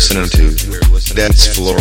Listening to Dance Floor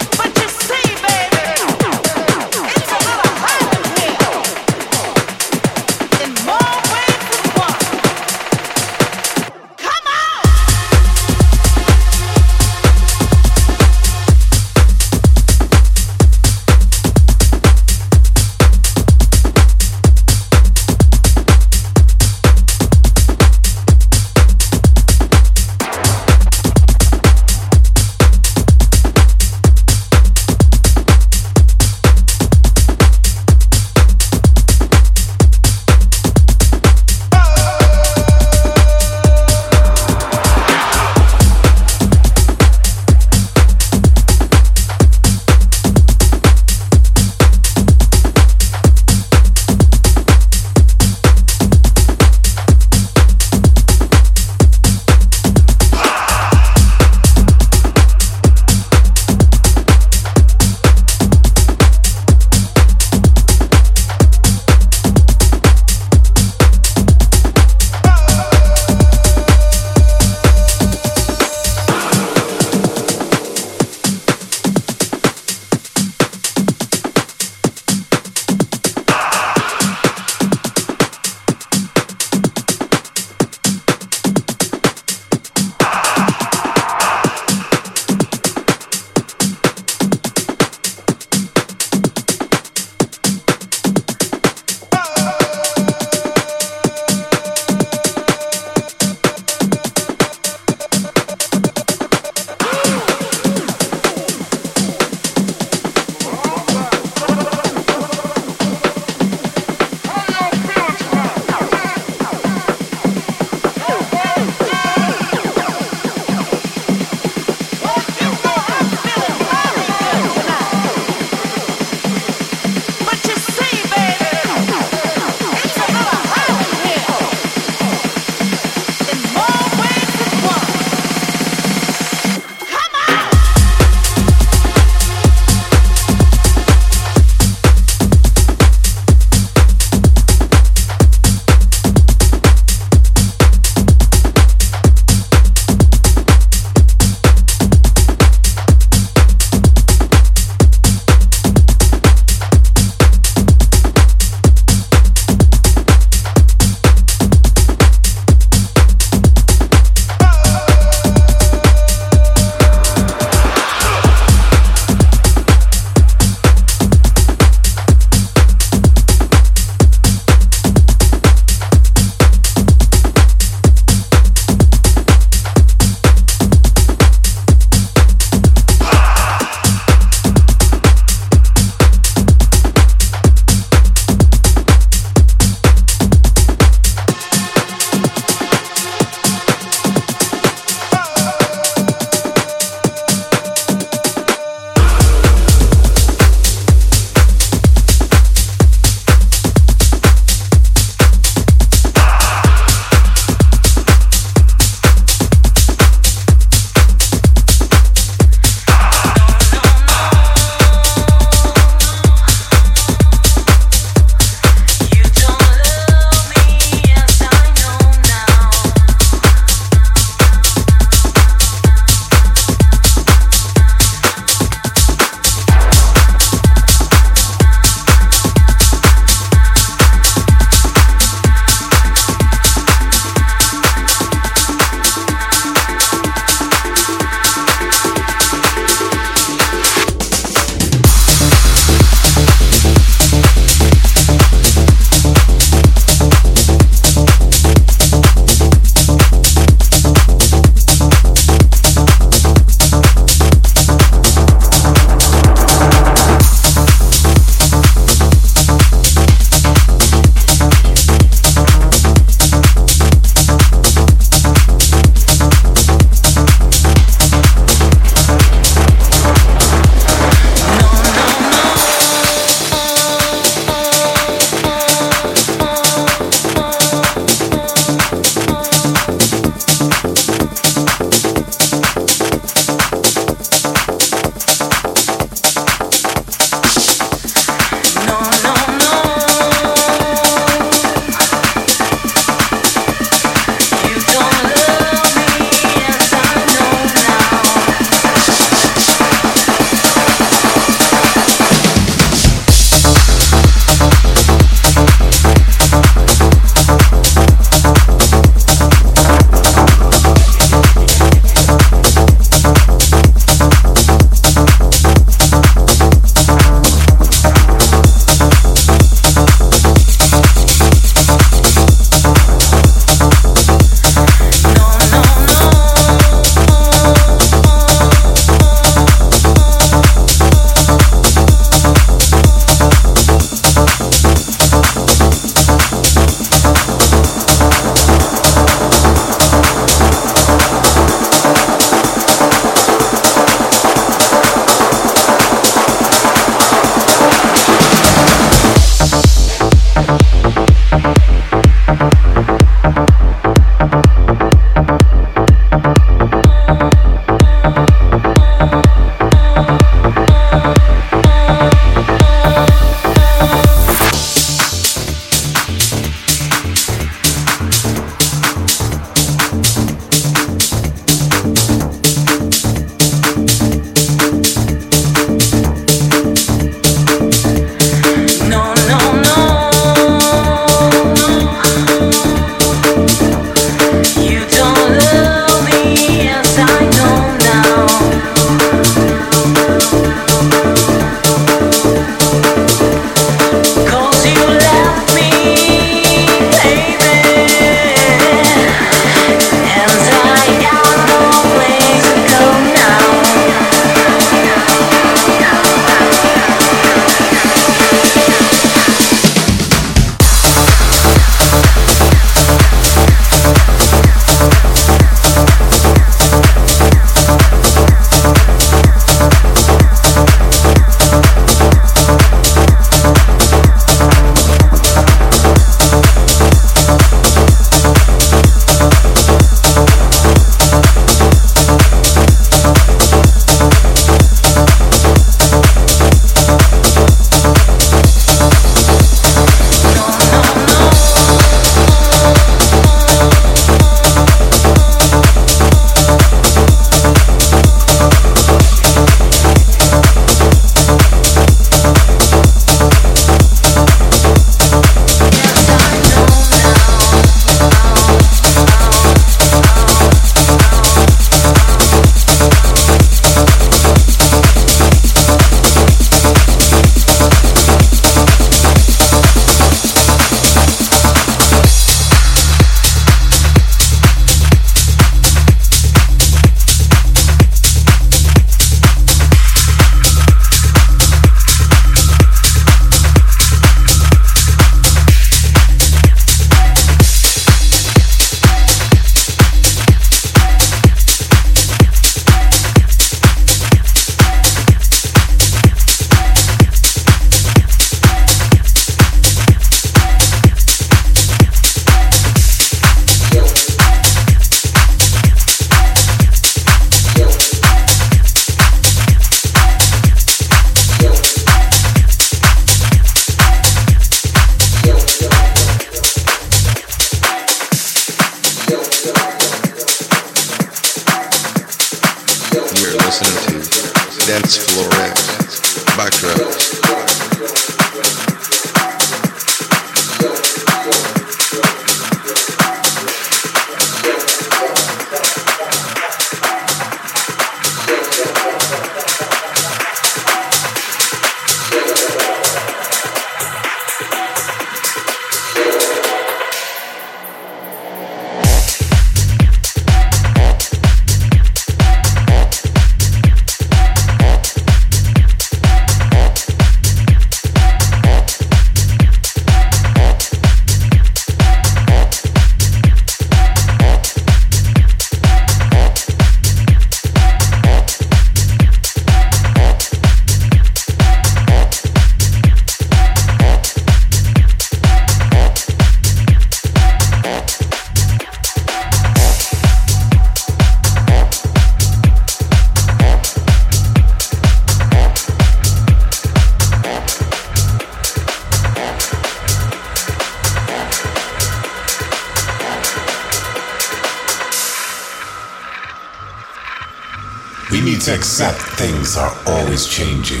accept things are always changing.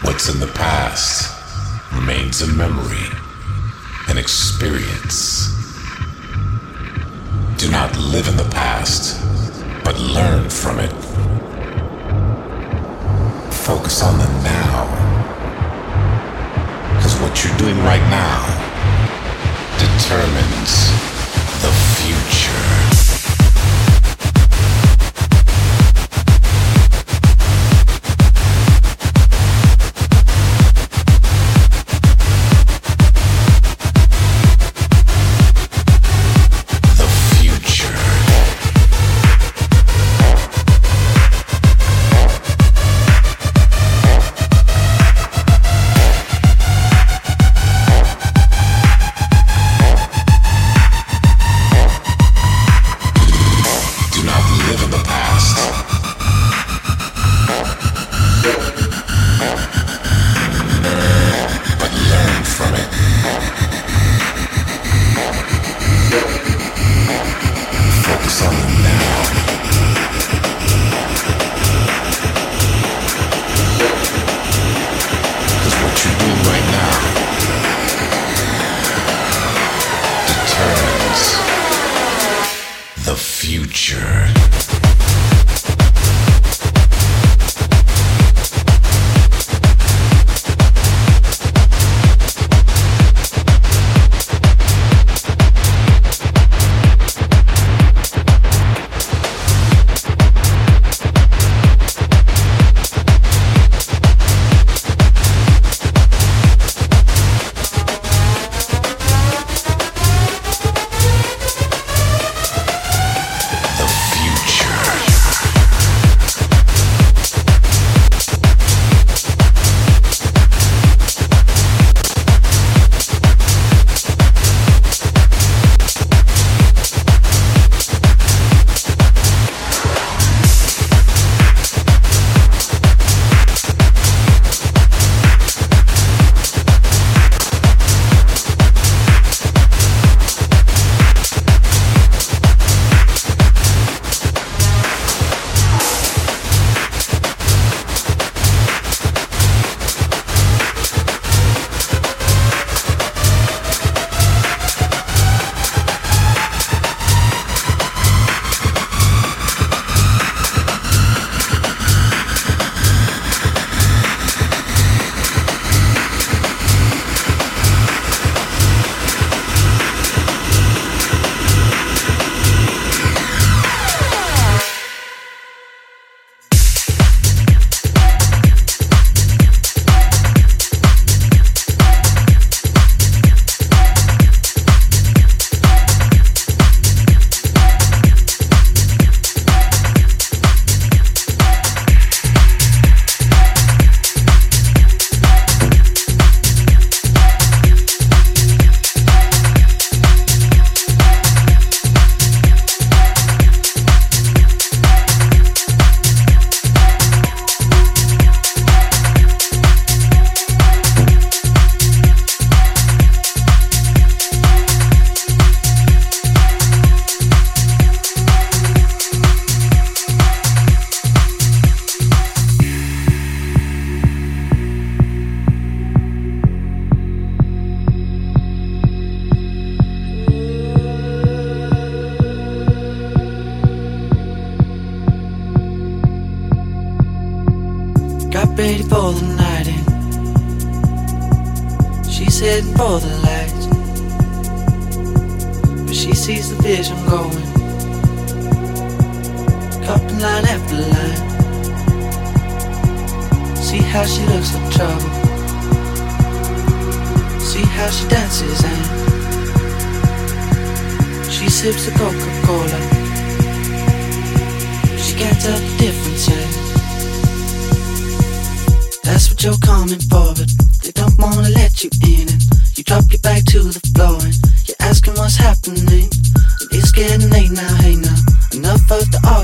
What's in the past remains a memory, an experience. Do not live in the past, but learn from it. Focus on the now. Because what you're doing right now determines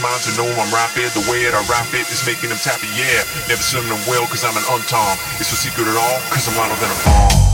Minds to know I'm rapid. The way that I rap it is making them tappy, yeah. Never send them well, cause I'm an untom. It's no secret at all, cause I'm louder than a bomb.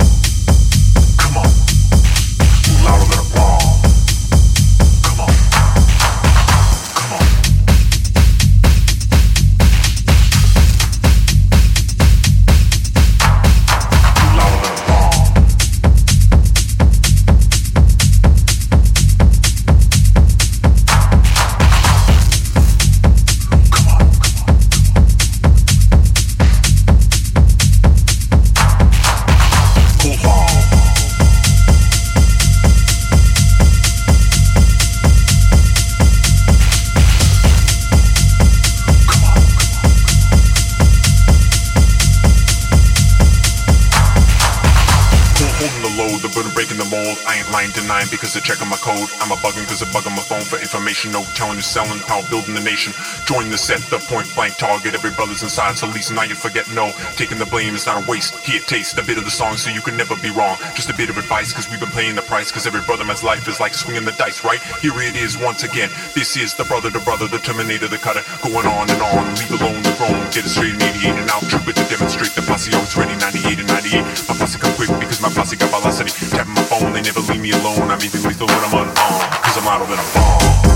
They're checking my code. I'm a bugging because I bug on my phone for information. No telling who's selling, power building the nation. Join the set, the point blank target. Every brother's inside, so at least now you forget no. Taking the blame is not a waste. Here, taste a bit of the song so you can never be wrong. Just a bit of advice because we've been paying the price. Because every brother man's life is like swinging the dice, right? Here it is once again. This is the brother, to brother, the terminator, the cutter. Going on and on, leave alone the throne. Get it straight in 88 and out. Trooper to demonstrate the posse oh, always ready 98 and 98. My posse come quick because my posse got velocity. Tapping my they never leave me alone. I'm even lethal when I'm unarmed. Cause I'm louder than a bomb.